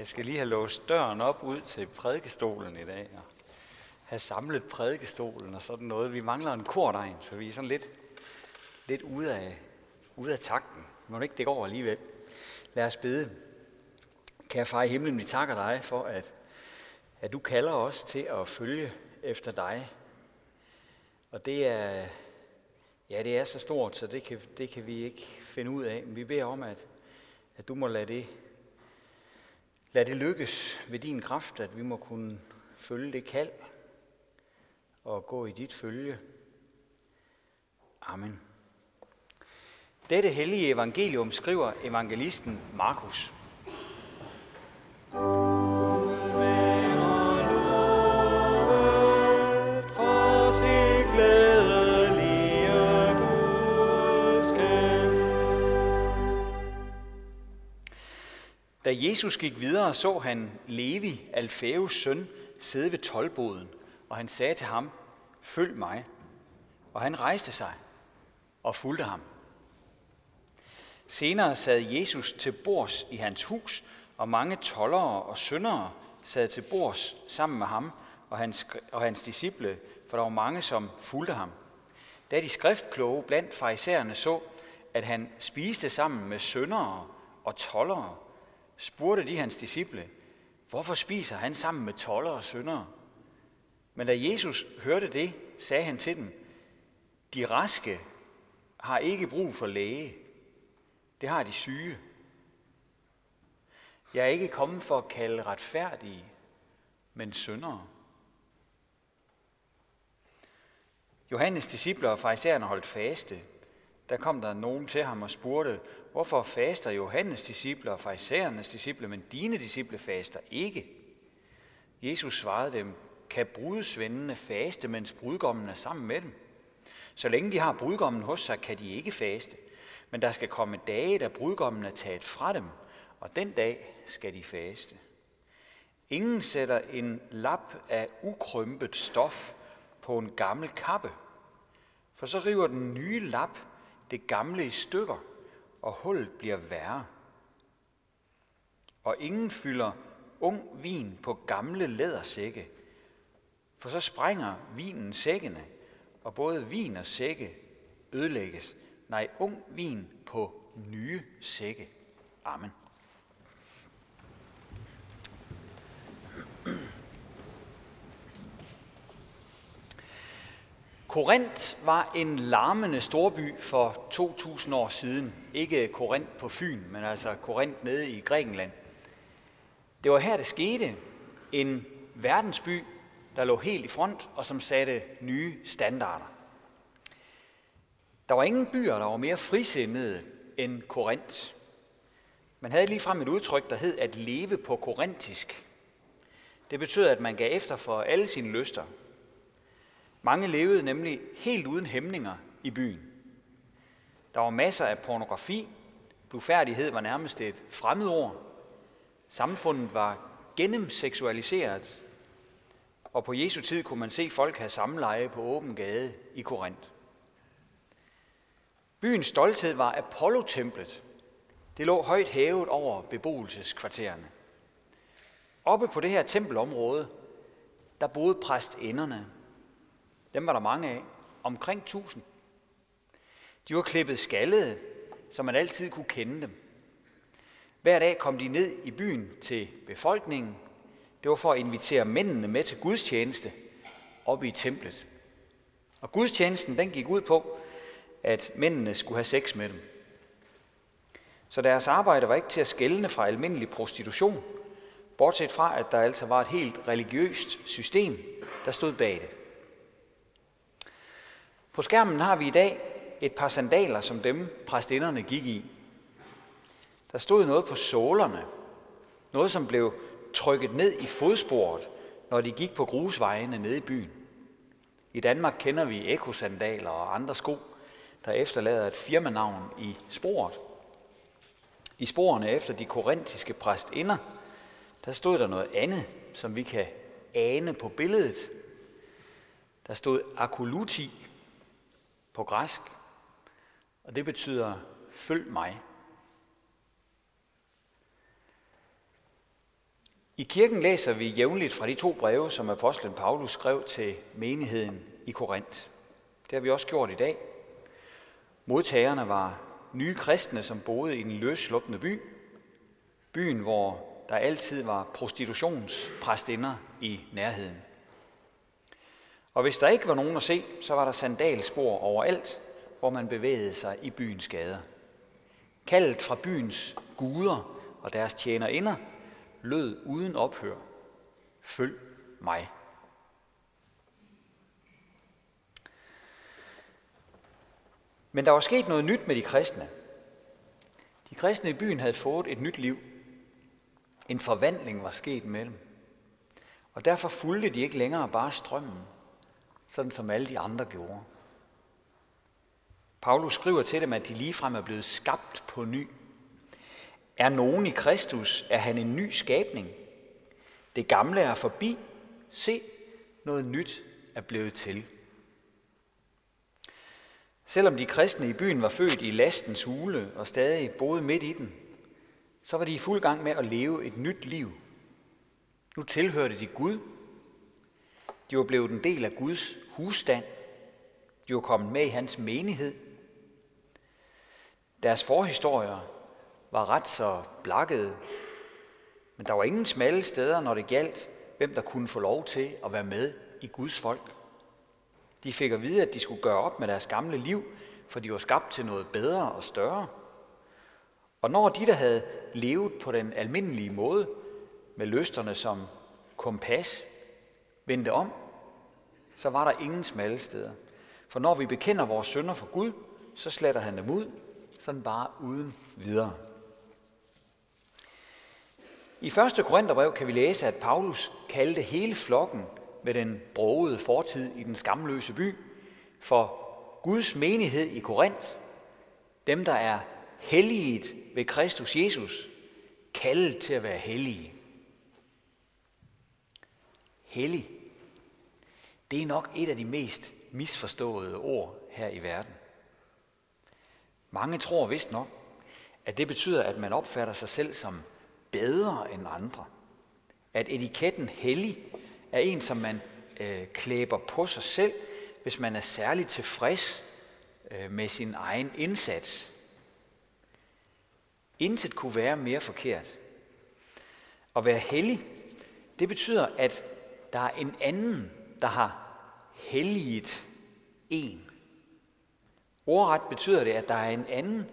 Jeg skal lige have låst døren op ud til prædikestolen i dag. Og have samlet prædikestolen og sådan noget. Vi mangler en kordegn, så vi er sådan lidt, lidt ude, af, ude af takten. Må ikke det går alligevel. Lad os bede. Kære far i himlen, vi takker dig for, at, at du kalder os til at følge efter dig. Og det er, ja, det er så stort, så det kan, det kan vi ikke finde ud af. Men vi beder om, at, at du må lade det Lad det lykkes ved din kraft, at vi må kunne følge det kald og gå i dit følge. Amen. Dette hellige evangelium skriver evangelisten Markus. Da Jesus gik videre, så han Levi, Alfæus søn, sidde ved tolvboden, og han sagde til ham, følg mig. Og han rejste sig og fulgte ham. Senere sad Jesus til bords i hans hus, og mange tollere og syndere sad til bords sammen med ham og hans, og hans disciple, for der var mange, som fulgte ham. Da de skriftkloge blandt farisæerne så, at han spiste sammen med syndere og tollere, spurgte de hans disciple, hvorfor spiser han sammen med toller og syndere? Men da Jesus hørte det, sagde han til dem, de raske har ikke brug for læge. Det har de syge. Jeg er ikke kommet for at kalde retfærdige, men syndere. Johannes disciple og farisæerne holdt faste. Der kom der nogen til ham og spurgte, Hvorfor faster Johannes disciple og farisæernes disciple, men dine disciple faster ikke? Jesus svarede dem, kan brudsvendene faste, mens brudgommen er sammen med dem? Så længe de har brudgommen hos sig, kan de ikke faste. Men der skal komme dage, da brudgommen er taget fra dem, og den dag skal de faste. Ingen sætter en lap af ukrømpet stof på en gammel kappe, for så river den nye lap det gamle i stykker, og hullet bliver værre. Og ingen fylder ung vin på gamle lædersække, for så sprænger vinen sækkene, og både vin og sække ødelægges. Nej, ung vin på nye sække. Amen. Korinth var en larmende storby for 2000 år siden. Ikke Korinth på Fyn, men altså Korinth nede i Grækenland. Det var her, det skete. En verdensby, der lå helt i front og som satte nye standarder. Der var ingen byer, der var mere frisindede end Korinth. Man havde lige frem et udtryk, der hed at leve på korintisk. Det betød, at man gav efter for alle sine lyster, mange levede nemlig helt uden hæmninger i byen. Der var masser af pornografi. Blufærdighed var nærmest et fremmedord. Samfundet var gennemseksualiseret. Og på Jesu tid kunne man se folk have samleje på åben gade i Korinth. Byens stolthed var Apollo-templet. Det lå højt hævet over beboelseskvartererne. Oppe på det her tempelområde, der boede præstinderne, dem var der mange af. Omkring 1000. De var klippet skallede, så man altid kunne kende dem. Hver dag kom de ned i byen til befolkningen. Det var for at invitere mændene med til gudstjeneste oppe i templet. Og gudstjenesten den gik ud på, at mændene skulle have sex med dem. Så deres arbejde var ikke til at skælne fra almindelig prostitution, bortset fra, at der altså var et helt religiøst system, der stod bag det. På skærmen har vi i dag et par sandaler, som dem præstinderne gik i. Der stod noget på sålerne. Noget, som blev trykket ned i fodsporet, når de gik på grusvejene nede i byen. I Danmark kender vi ekosandaler og andre sko, der efterlader et firmanavn i sporet. I sporene efter de korintiske præstinder, der stod der noget andet, som vi kan ane på billedet. Der stod akuluti, på græsk, og det betyder følg mig. I kirken læser vi jævnligt fra de to breve, som apostlen Paulus skrev til menigheden i Korinth. Det har vi også gjort i dag. Modtagerne var nye kristne, som boede i den løslukkende by. Byen, hvor der altid var prostitutionspræstinder i nærheden. Og hvis der ikke var nogen at se, så var der sandalspor overalt, hvor man bevægede sig i byens gader. Kaldet fra byens guder og deres tjenerinder lød uden ophør. Følg mig. Men der var sket noget nyt med de kristne. De kristne i byen havde fået et nyt liv. En forvandling var sket med dem. Og derfor fulgte de ikke længere bare strømmen, sådan som alle de andre gjorde. Paulus skriver til dem, at de ligefrem er blevet skabt på ny. Er nogen i Kristus, er han en ny skabning. Det gamle er forbi. Se, noget nyt er blevet til. Selvom de kristne i byen var født i lastens hule og stadig boede midt i den, så var de i fuld gang med at leve et nyt liv. Nu tilhørte de Gud. De var blevet en del af Guds husstand. De var kommet med i hans menighed. Deres forhistorier var ret så blakkede, men der var ingen smalle steder, når det galt, hvem der kunne få lov til at være med i Guds folk. De fik at vide, at de skulle gøre op med deres gamle liv, for de var skabt til noget bedre og større. Og når de, der havde levet på den almindelige måde, med lysterne som kompas, vendte om, så var der ingen smalle steder. For når vi bekender vores sønder for Gud, så sletter han dem ud, sådan bare uden videre. I 1. Korintherbrev kan vi læse, at Paulus kaldte hele flokken med den brogede fortid i den skamløse by for Guds menighed i Korinth, dem der er helliget ved Kristus Jesus, kaldet til at være hellige. Hellig, det er nok et af de mest misforståede ord her i verden. Mange tror vist nok, at det betyder, at man opfatter sig selv som bedre end andre. At etiketten hellig er en, som man øh, klæber på sig selv, hvis man er særligt tilfreds øh, med sin egen indsats. Intet kunne være mere forkert. At være hellig, det betyder, at der er en anden, der har helliget en. Ordret betyder det, at der er en anden,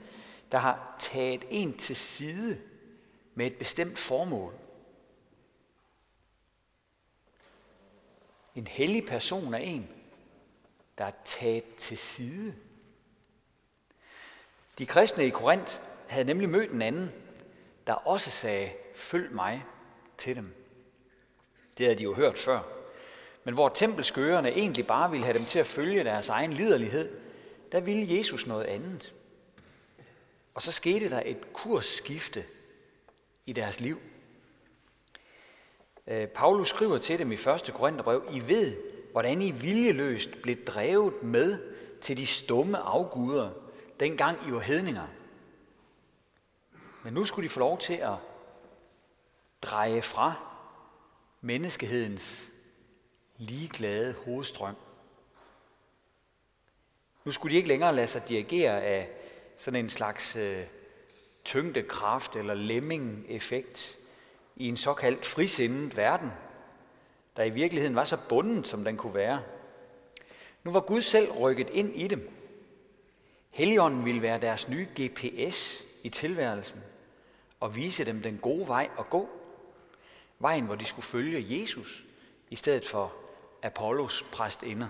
der har taget en til side med et bestemt formål. En hellig person er en, der er taget til side. De kristne i Korinth havde nemlig mødt en anden, der også sagde, følg mig til dem. Det havde de jo hørt før. Men hvor tempelskørerne egentlig bare ville have dem til at følge deres egen liderlighed, der ville Jesus noget andet. Og så skete der et kursskifte i deres liv. Øh, Paulus skriver til dem i 1. Korintherbrev, I ved, hvordan I viljeløst blev drevet med til de stumme afguder, dengang I var hedninger. Men nu skulle de få lov til at dreje fra menneskehedens ligeglade hovedstrøm. Nu skulle de ikke længere lade sig dirigere af sådan en slags øh, tyngdekraft eller lemming-effekt i en såkaldt frisindet verden, der i virkeligheden var så bunden, som den kunne være. Nu var Gud selv rykket ind i dem. Helligånden ville være deres nye GPS i tilværelsen og vise dem den gode vej at gå. Vejen, hvor de skulle følge Jesus i stedet for Apollos præstinder.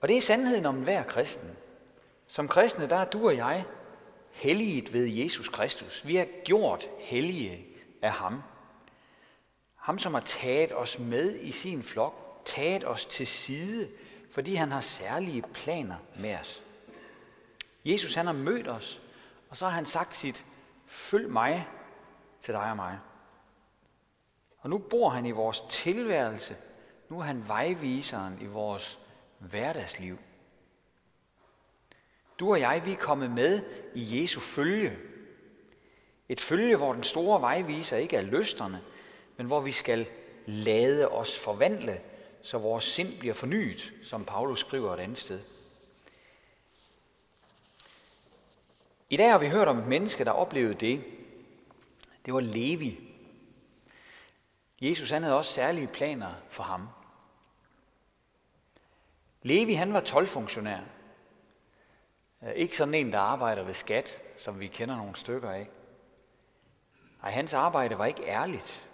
Og det er sandheden om hver kristen. Som kristne, der er du og jeg helliget ved Jesus Kristus. Vi er gjort hellige af ham. Ham, som har taget os med i sin flok, taget os til side, fordi han har særlige planer med os. Jesus, han har mødt os, og så har han sagt sit, følg mig til dig og mig. Og nu bor han i vores tilværelse. Nu er han vejviseren i vores hverdagsliv. Du og jeg, vi er kommet med i Jesu følge. Et følge, hvor den store vejviser ikke er lysterne, men hvor vi skal lade os forvandle, så vores sind bliver fornyet, som Paulus skriver et andet sted. I dag har vi hørt om et menneske, der oplevede det. Det var Levi. Jesus han havde også særlige planer for ham. Levi han var tolvfunktionær. Øh, ikke sådan en, der arbejder ved skat, som vi kender nogle stykker af. Nej, hans arbejde var ikke ærligt.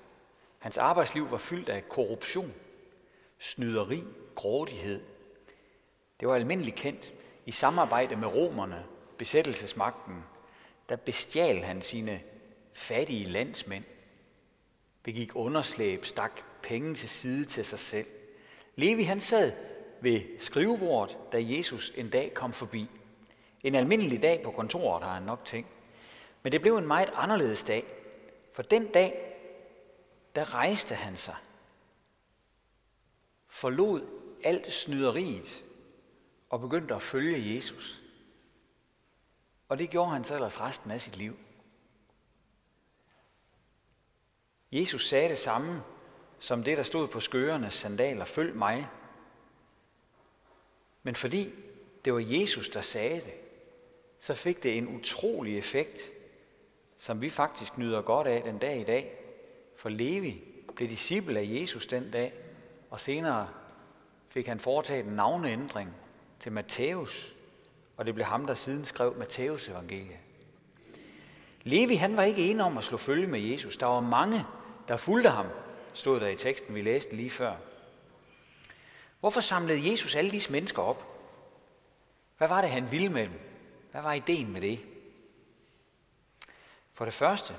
Hans arbejdsliv var fyldt af korruption, snyderi, grådighed. Det var almindeligt kendt. I samarbejde med romerne, besættelsesmagten, der bestjal han sine fattige landsmænd, begik underslæb, stak penge til side til sig selv. Levi han sad ved skrivebordet, da Jesus en dag kom forbi. En almindelig dag på kontoret, har han nok tænkt. Men det blev en meget anderledes dag, for den dag, der rejste han sig, forlod alt snyderiet og begyndte at følge Jesus. Og det gjorde han så ellers resten af sit liv. Jesus sagde det samme som det, der stod på skørernes sandaler, følg mig. Men fordi det var Jesus, der sagde det, så fik det en utrolig effekt, som vi faktisk nyder godt af den dag i dag. For Levi blev disciple af Jesus den dag, og senere fik han foretaget en navneændring til Matthæus, og det blev ham, der siden skrev Matthæus evangelie. Levi han var ikke enig om at slå følge med Jesus. Der var mange, der fulgte ham, stod der i teksten, vi læste lige før. Hvorfor samlede Jesus alle disse mennesker op? Hvad var det, han ville med dem? Hvad var ideen med det? For det første,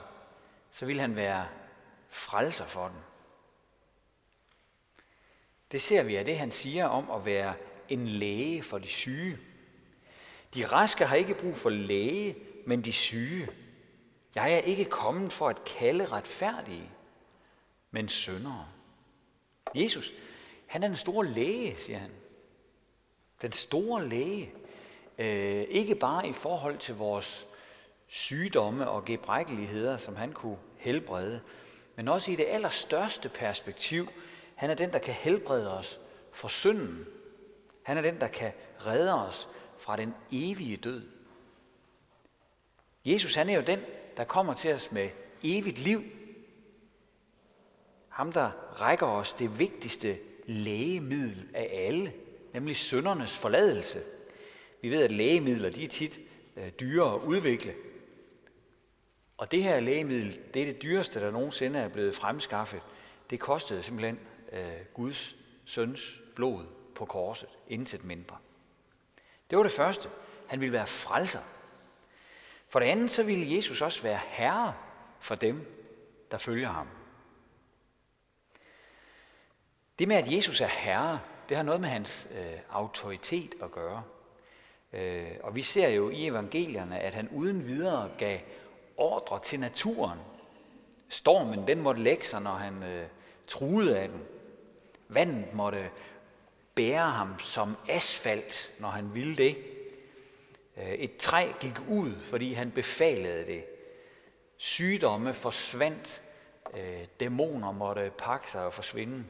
så ville han være frelser for dem. Det ser vi af det, han siger om at være en læge for de syge. De raske har ikke brug for læge, men de syge. Jeg er ikke kommet for at kalde retfærdige, men syndere. Jesus, han er den store læge, siger han. Den store læge. Øh, ikke bare i forhold til vores sygdomme og gebrækkeligheder, som han kunne helbrede, men også i det allerstørste perspektiv. Han er den, der kan helbrede os for synden. Han er den, der kan redde os fra den evige død. Jesus han er jo den, der kommer til os med evigt liv. Ham, der rækker os det vigtigste lægemiddel af alle, nemlig søndernes forladelse. Vi ved, at lægemidler de er tit øh, dyre at udvikle. Og det her lægemiddel, det er det dyreste, der nogensinde er blevet fremskaffet. Det kostede simpelthen øh, Guds søns blod på korset, intet mindre. Det var det første. Han ville være frelser. For det andet, så ville Jesus også være herre for dem, der følger ham. Det med, at Jesus er herre, det har noget med hans øh, autoritet at gøre. Øh, og vi ser jo i evangelierne, at han uden videre gav ordre til naturen. Stormen, den måtte lægge sig, når han øh, truede af den. Vandet måtte bære ham som asfalt, når han ville det. Øh, et træ gik ud, fordi han befalede det. Sygdomme forsvandt. Øh, dæmoner måtte pakke sig og forsvinde.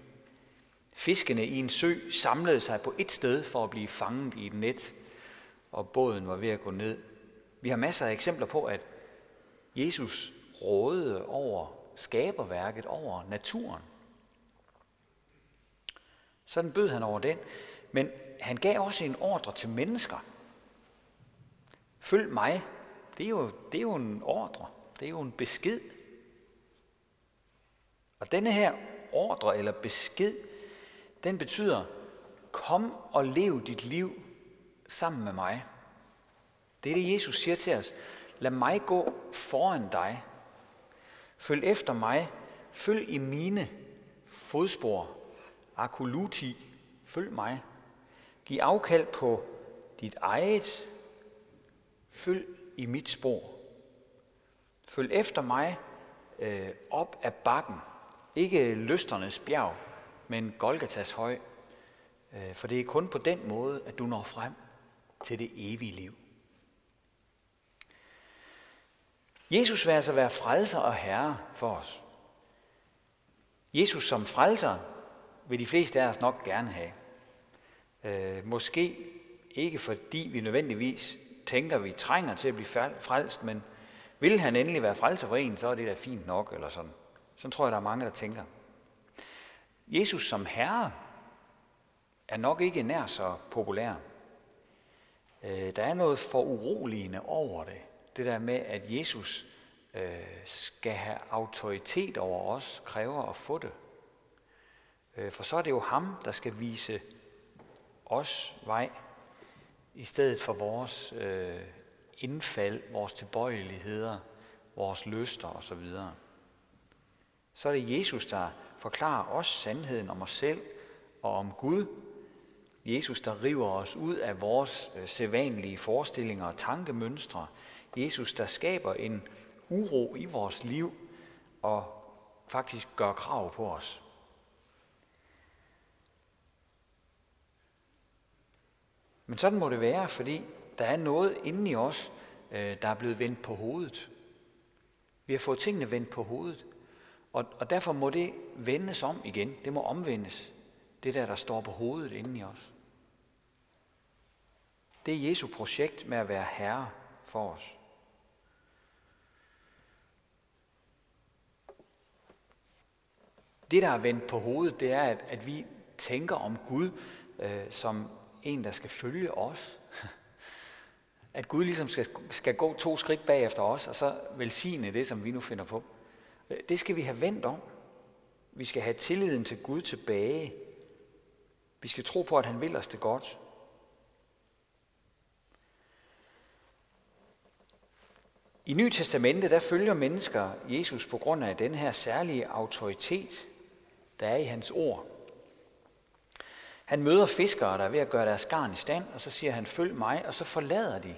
Fiskene i en sø samlede sig på et sted for at blive fanget i et net, og båden var ved at gå ned. Vi har masser af eksempler på, at Jesus rådede over skaberværket, over naturen. Sådan bød han over den. Men han gav også en ordre til mennesker. Følg mig. Det er jo, det er jo en ordre. Det er jo en besked. Og denne her ordre eller besked, den betyder, kom og lev dit liv sammen med mig. Det er det, Jesus siger til os. Lad mig gå foran dig. Følg efter mig. Følg i mine fodspor. Akuluti. Følg mig. Giv afkald på dit eget. Følg i mit spor. Følg efter mig øh, op ad bakken. Ikke lysternes bjerg, men Golgatas høj. Øh, for det er kun på den måde, at du når frem til det evige liv. Jesus vil altså være frelser og herre for os. Jesus som frelser vil de fleste af os nok gerne have. Øh, måske ikke fordi vi nødvendigvis tænker, at vi trænger til at blive frelst, men vil han endelig være frelser for en, så er det da fint nok, eller sådan. Sådan tror jeg, der er mange, der tænker. Jesus som herre er nok ikke nær så populær. Øh, der er noget for uroligende over det. Det der med, at Jesus øh, skal have autoritet over os, kræver at få det. Øh, for så er det jo ham, der skal vise os vej, i stedet for vores øh, indfald, vores tilbøjeligheder, vores lyster osv. Så er det Jesus, der forklarer os sandheden om os selv og om Gud. Jesus, der river os ud af vores øh, sædvanlige forestillinger og tankemønstre. Jesus, der skaber en uro i vores liv og faktisk gør krav på os. Men sådan må det være, fordi der er noget inde i os, øh, der er blevet vendt på hovedet. Vi har fået tingene vendt på hovedet. Og, og derfor må det vendes om igen. Det må omvendes. Det der, der står på hovedet inde i os. Det er Jesu projekt med at være herre for os. Det, der er vendt på hovedet, det er, at, at vi tænker om Gud øh, som en, der skal følge os. At Gud ligesom skal, skal gå to skridt bag efter os, og så velsigne det, som vi nu finder på. Øh, det skal vi have vendt om. Vi skal have tilliden til Gud tilbage. Vi skal tro på, at han vil os det godt. I Nye Testamente, der følger mennesker Jesus på grund af den her særlige autoritet, der er i hans ord. Han møder fiskere, der er ved at gøre deres garn i stand, og så siger han, følg mig, og så forlader de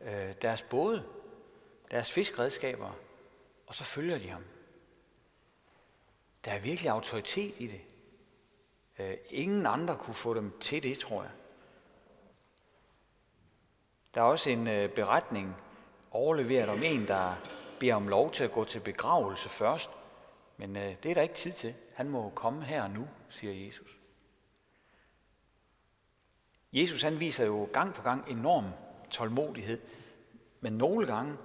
øh, deres både, deres fiskredskaber, og så følger de ham. Der er virkelig autoritet i det. Øh, ingen andre kunne få dem til det, tror jeg. Der er også en øh, beretning overleveret om en, der beder om lov til at gå til begravelse først, men øh, det er der ikke tid til. Han må komme her nu, siger Jesus. Jesus han viser jo gang på gang enorm tålmodighed, men nogle gange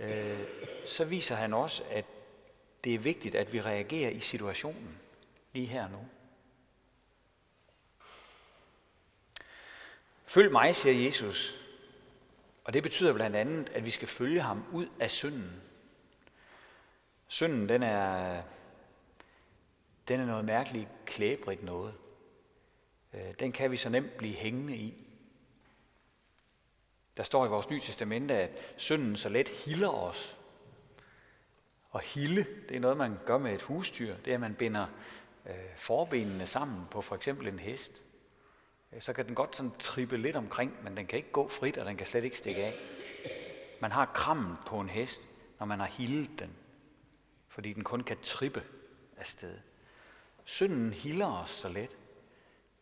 øh, så viser han også, at det er vigtigt, at vi reagerer i situationen lige her nu. Følg mig, siger Jesus. Og det betyder blandt andet, at vi skal følge ham ud af synden. Synden, den er, den er noget mærkeligt klæbrigt noget. Øh, den kan vi så nemt blive hængende i. Der står i vores nye testamente, at synden så let hilder os. Og hille, det er noget, man gør med et husdyr. Det er, at man binder øh, forbenene sammen på for eksempel en hest. Så kan den godt sådan trippe lidt omkring, men den kan ikke gå frit, og den kan slet ikke stikke af. Man har krammen på en hest, når man har hildet den, fordi den kun kan trippe afsted. Synden hilder os så let.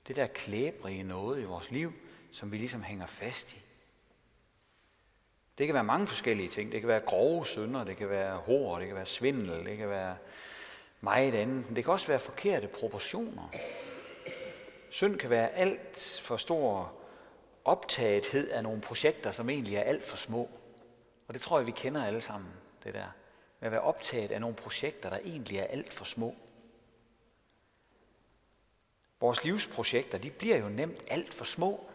Det der klæbrige noget i vores liv, som vi ligesom hænger fast i. Det kan være mange forskellige ting. Det kan være grove synder, det kan være hår, det kan være svindel, det kan være meget andet. Men det kan også være forkerte proportioner. Synd kan være alt for stor optagethed af nogle projekter, som egentlig er alt for små. Og det tror jeg, vi kender alle sammen, det der. Med at være optaget af nogle projekter, der egentlig er alt for små. Vores livsprojekter, de bliver jo nemt alt for små.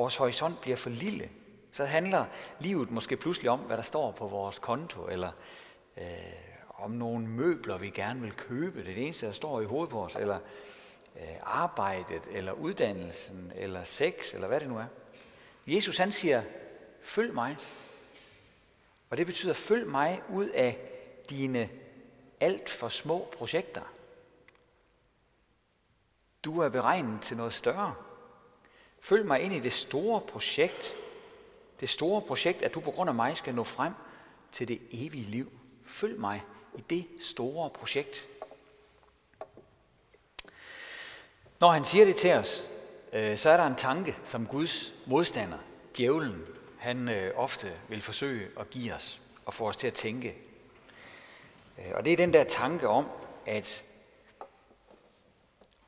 Vores horisont bliver for lille. Så handler livet måske pludselig om, hvad der står på vores konto, eller øh, om nogle møbler, vi gerne vil købe. Det er det eneste, der står i hovedet på os. Eller øh, arbejdet, eller uddannelsen, eller sex, eller hvad det nu er. Jesus han siger, følg mig. Og det betyder, følg mig ud af dine alt for små projekter. Du er beregnet til noget større. Følg mig ind i det store projekt. Det store projekt, at du på grund af mig skal nå frem til det evige liv. Følg mig i det store projekt. Når han siger det til os, øh, så er der en tanke, som Guds modstander, djævlen, han øh, ofte vil forsøge at give os og få os til at tænke. Øh, og det er den der tanke om, at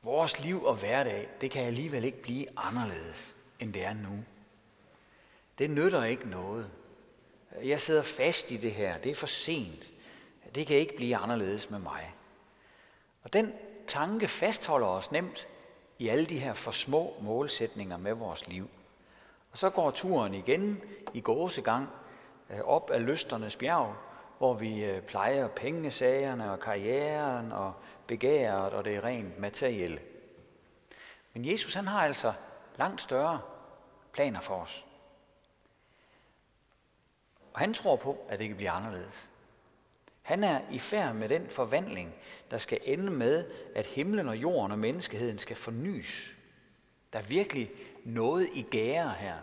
vores liv og hverdag, det kan alligevel ikke blive anderledes, end det er nu. Det nytter ikke noget. Jeg sidder fast i det her. Det er for sent. Det kan ikke blive anderledes med mig. Og den tanke fastholder os nemt i alle de her for små målsætninger med vores liv. Og så går turen igen i gåsegang øh, op ad lysternes bjerg, hvor vi øh, plejer pengesagerne og karrieren og begæret og det rent materielle. Men Jesus han har altså langt større planer for os. Og han tror på, at det kan blive anderledes. Han er i færd med den forvandling, der skal ende med, at himlen og jorden og menneskeheden skal fornyes. Der er virkelig noget i gære her.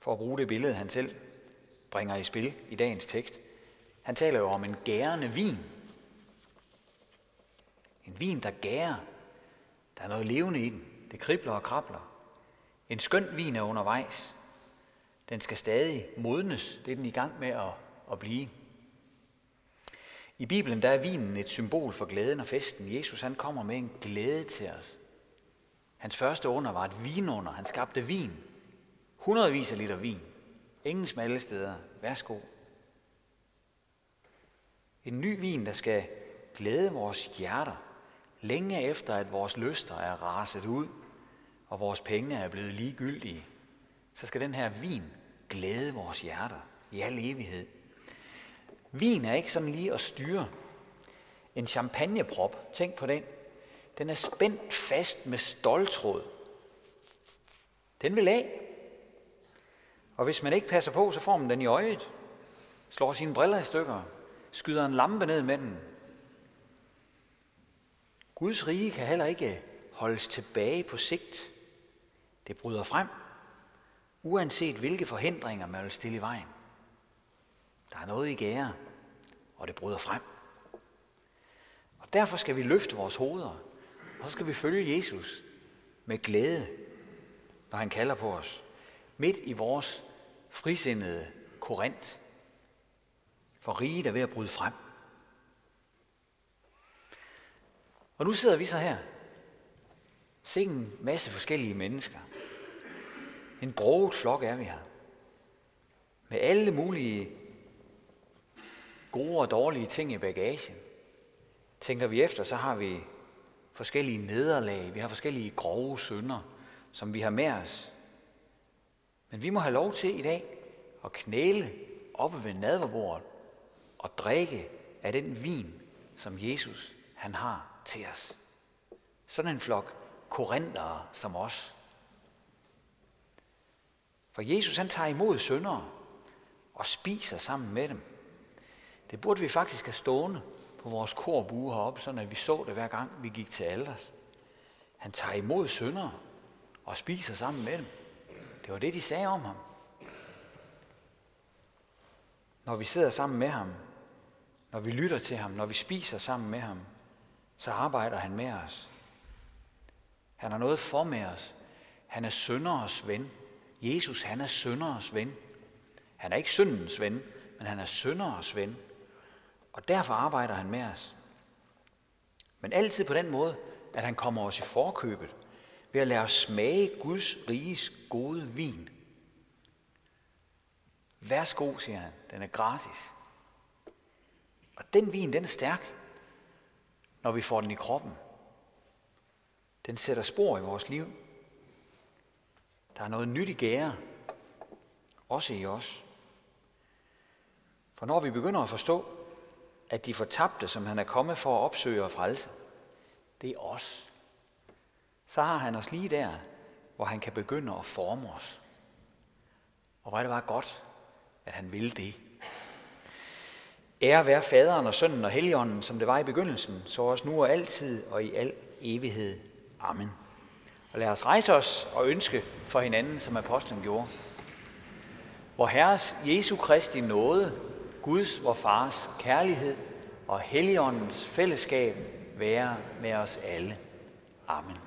For at bruge det billede, han selv bringer i spil i dagens tekst. Han taler jo om en gærende vin. En vin, der gærer. Der er noget levende i den. Det kribler og krabler. En skøn vin er undervejs. Den skal stadig modnes. Det er den i gang med at, at blive. I Bibelen der er vinen et symbol for glæden og festen. Jesus han kommer med en glæde til os. Hans første under var et vinunder. Han skabte vin. Hundredvis af liter vin. Ingen smalle steder. Værsgo. En ny vin, der skal glæde vores hjerter, længe efter at vores lyster er raset ud, og vores penge er blevet ligegyldige, så skal den her vin glæde vores hjerter i al evighed. Vin er ikke sådan lige at styre. En champagneprop, tænk på den. Den er spændt fast med stoltråd. Den vil af. Og hvis man ikke passer på, så får man den i øjet. Slår sine briller i stykker. Skyder en lampe ned med den. Guds rige kan heller ikke øh, holdes tilbage på sigt. Det bryder frem, uanset hvilke forhindringer man vil stille i vejen. Der er noget i gære, og det bryder frem. Og derfor skal vi løfte vores hoveder, og så skal vi følge Jesus med glæde, når han kalder på os. Midt i vores frisindede korint. For riget er ved at bryde frem. Og nu sidder vi så her. Se en masse forskellige mennesker. En broget flok er vi her. Med alle mulige gode og dårlige ting i bagagen. Tænker vi efter, så har vi forskellige nederlag, vi har forskellige grove synder, som vi har med os. Men vi må have lov til i dag at knæle oppe ved nadverbordet og drikke af den vin, som Jesus han har til os. Sådan en flok korintere som os. For Jesus han tager imod syndere og spiser sammen med dem. Det burde vi faktisk have stående på vores korbue heroppe, sådan at vi så det hver gang vi gik til alders. Han tager imod syndere og spiser sammen med dem. Det var det, de sagde om ham. Når vi sidder sammen med ham, når vi lytter til ham, når vi spiser sammen med ham, så arbejder han med os. Han har noget for med os. Han er sønderes ven. Jesus, han er sønderes ven. Han er ikke syndens ven, men han er sønderes ven. Og derfor arbejder han med os. Men altid på den måde, at han kommer os i forkøbet, ved at lade os smage Guds riges gode vin. Værsgo, siger han. Den er gratis. Og den vin, den er stærk når vi får den i kroppen. Den sætter spor i vores liv. Der er noget nyt i gære, også i os. For når vi begynder at forstå, at de fortabte, som han er kommet for at opsøge og frelse, det er os. Så har han os lige der, hvor han kan begynde at forme os. Og hvor er det bare godt, at han vil det. Ære være faderen og sønnen og helligånden, som det var i begyndelsen, så også nu og altid og i al evighed. Amen. Og lad os rejse os og ønske for hinanden, som apostlen gjorde. Hvor Herres Jesu Kristi nåde, Guds, vor Fars kærlighed og Helligåndens fællesskab være med os alle. Amen.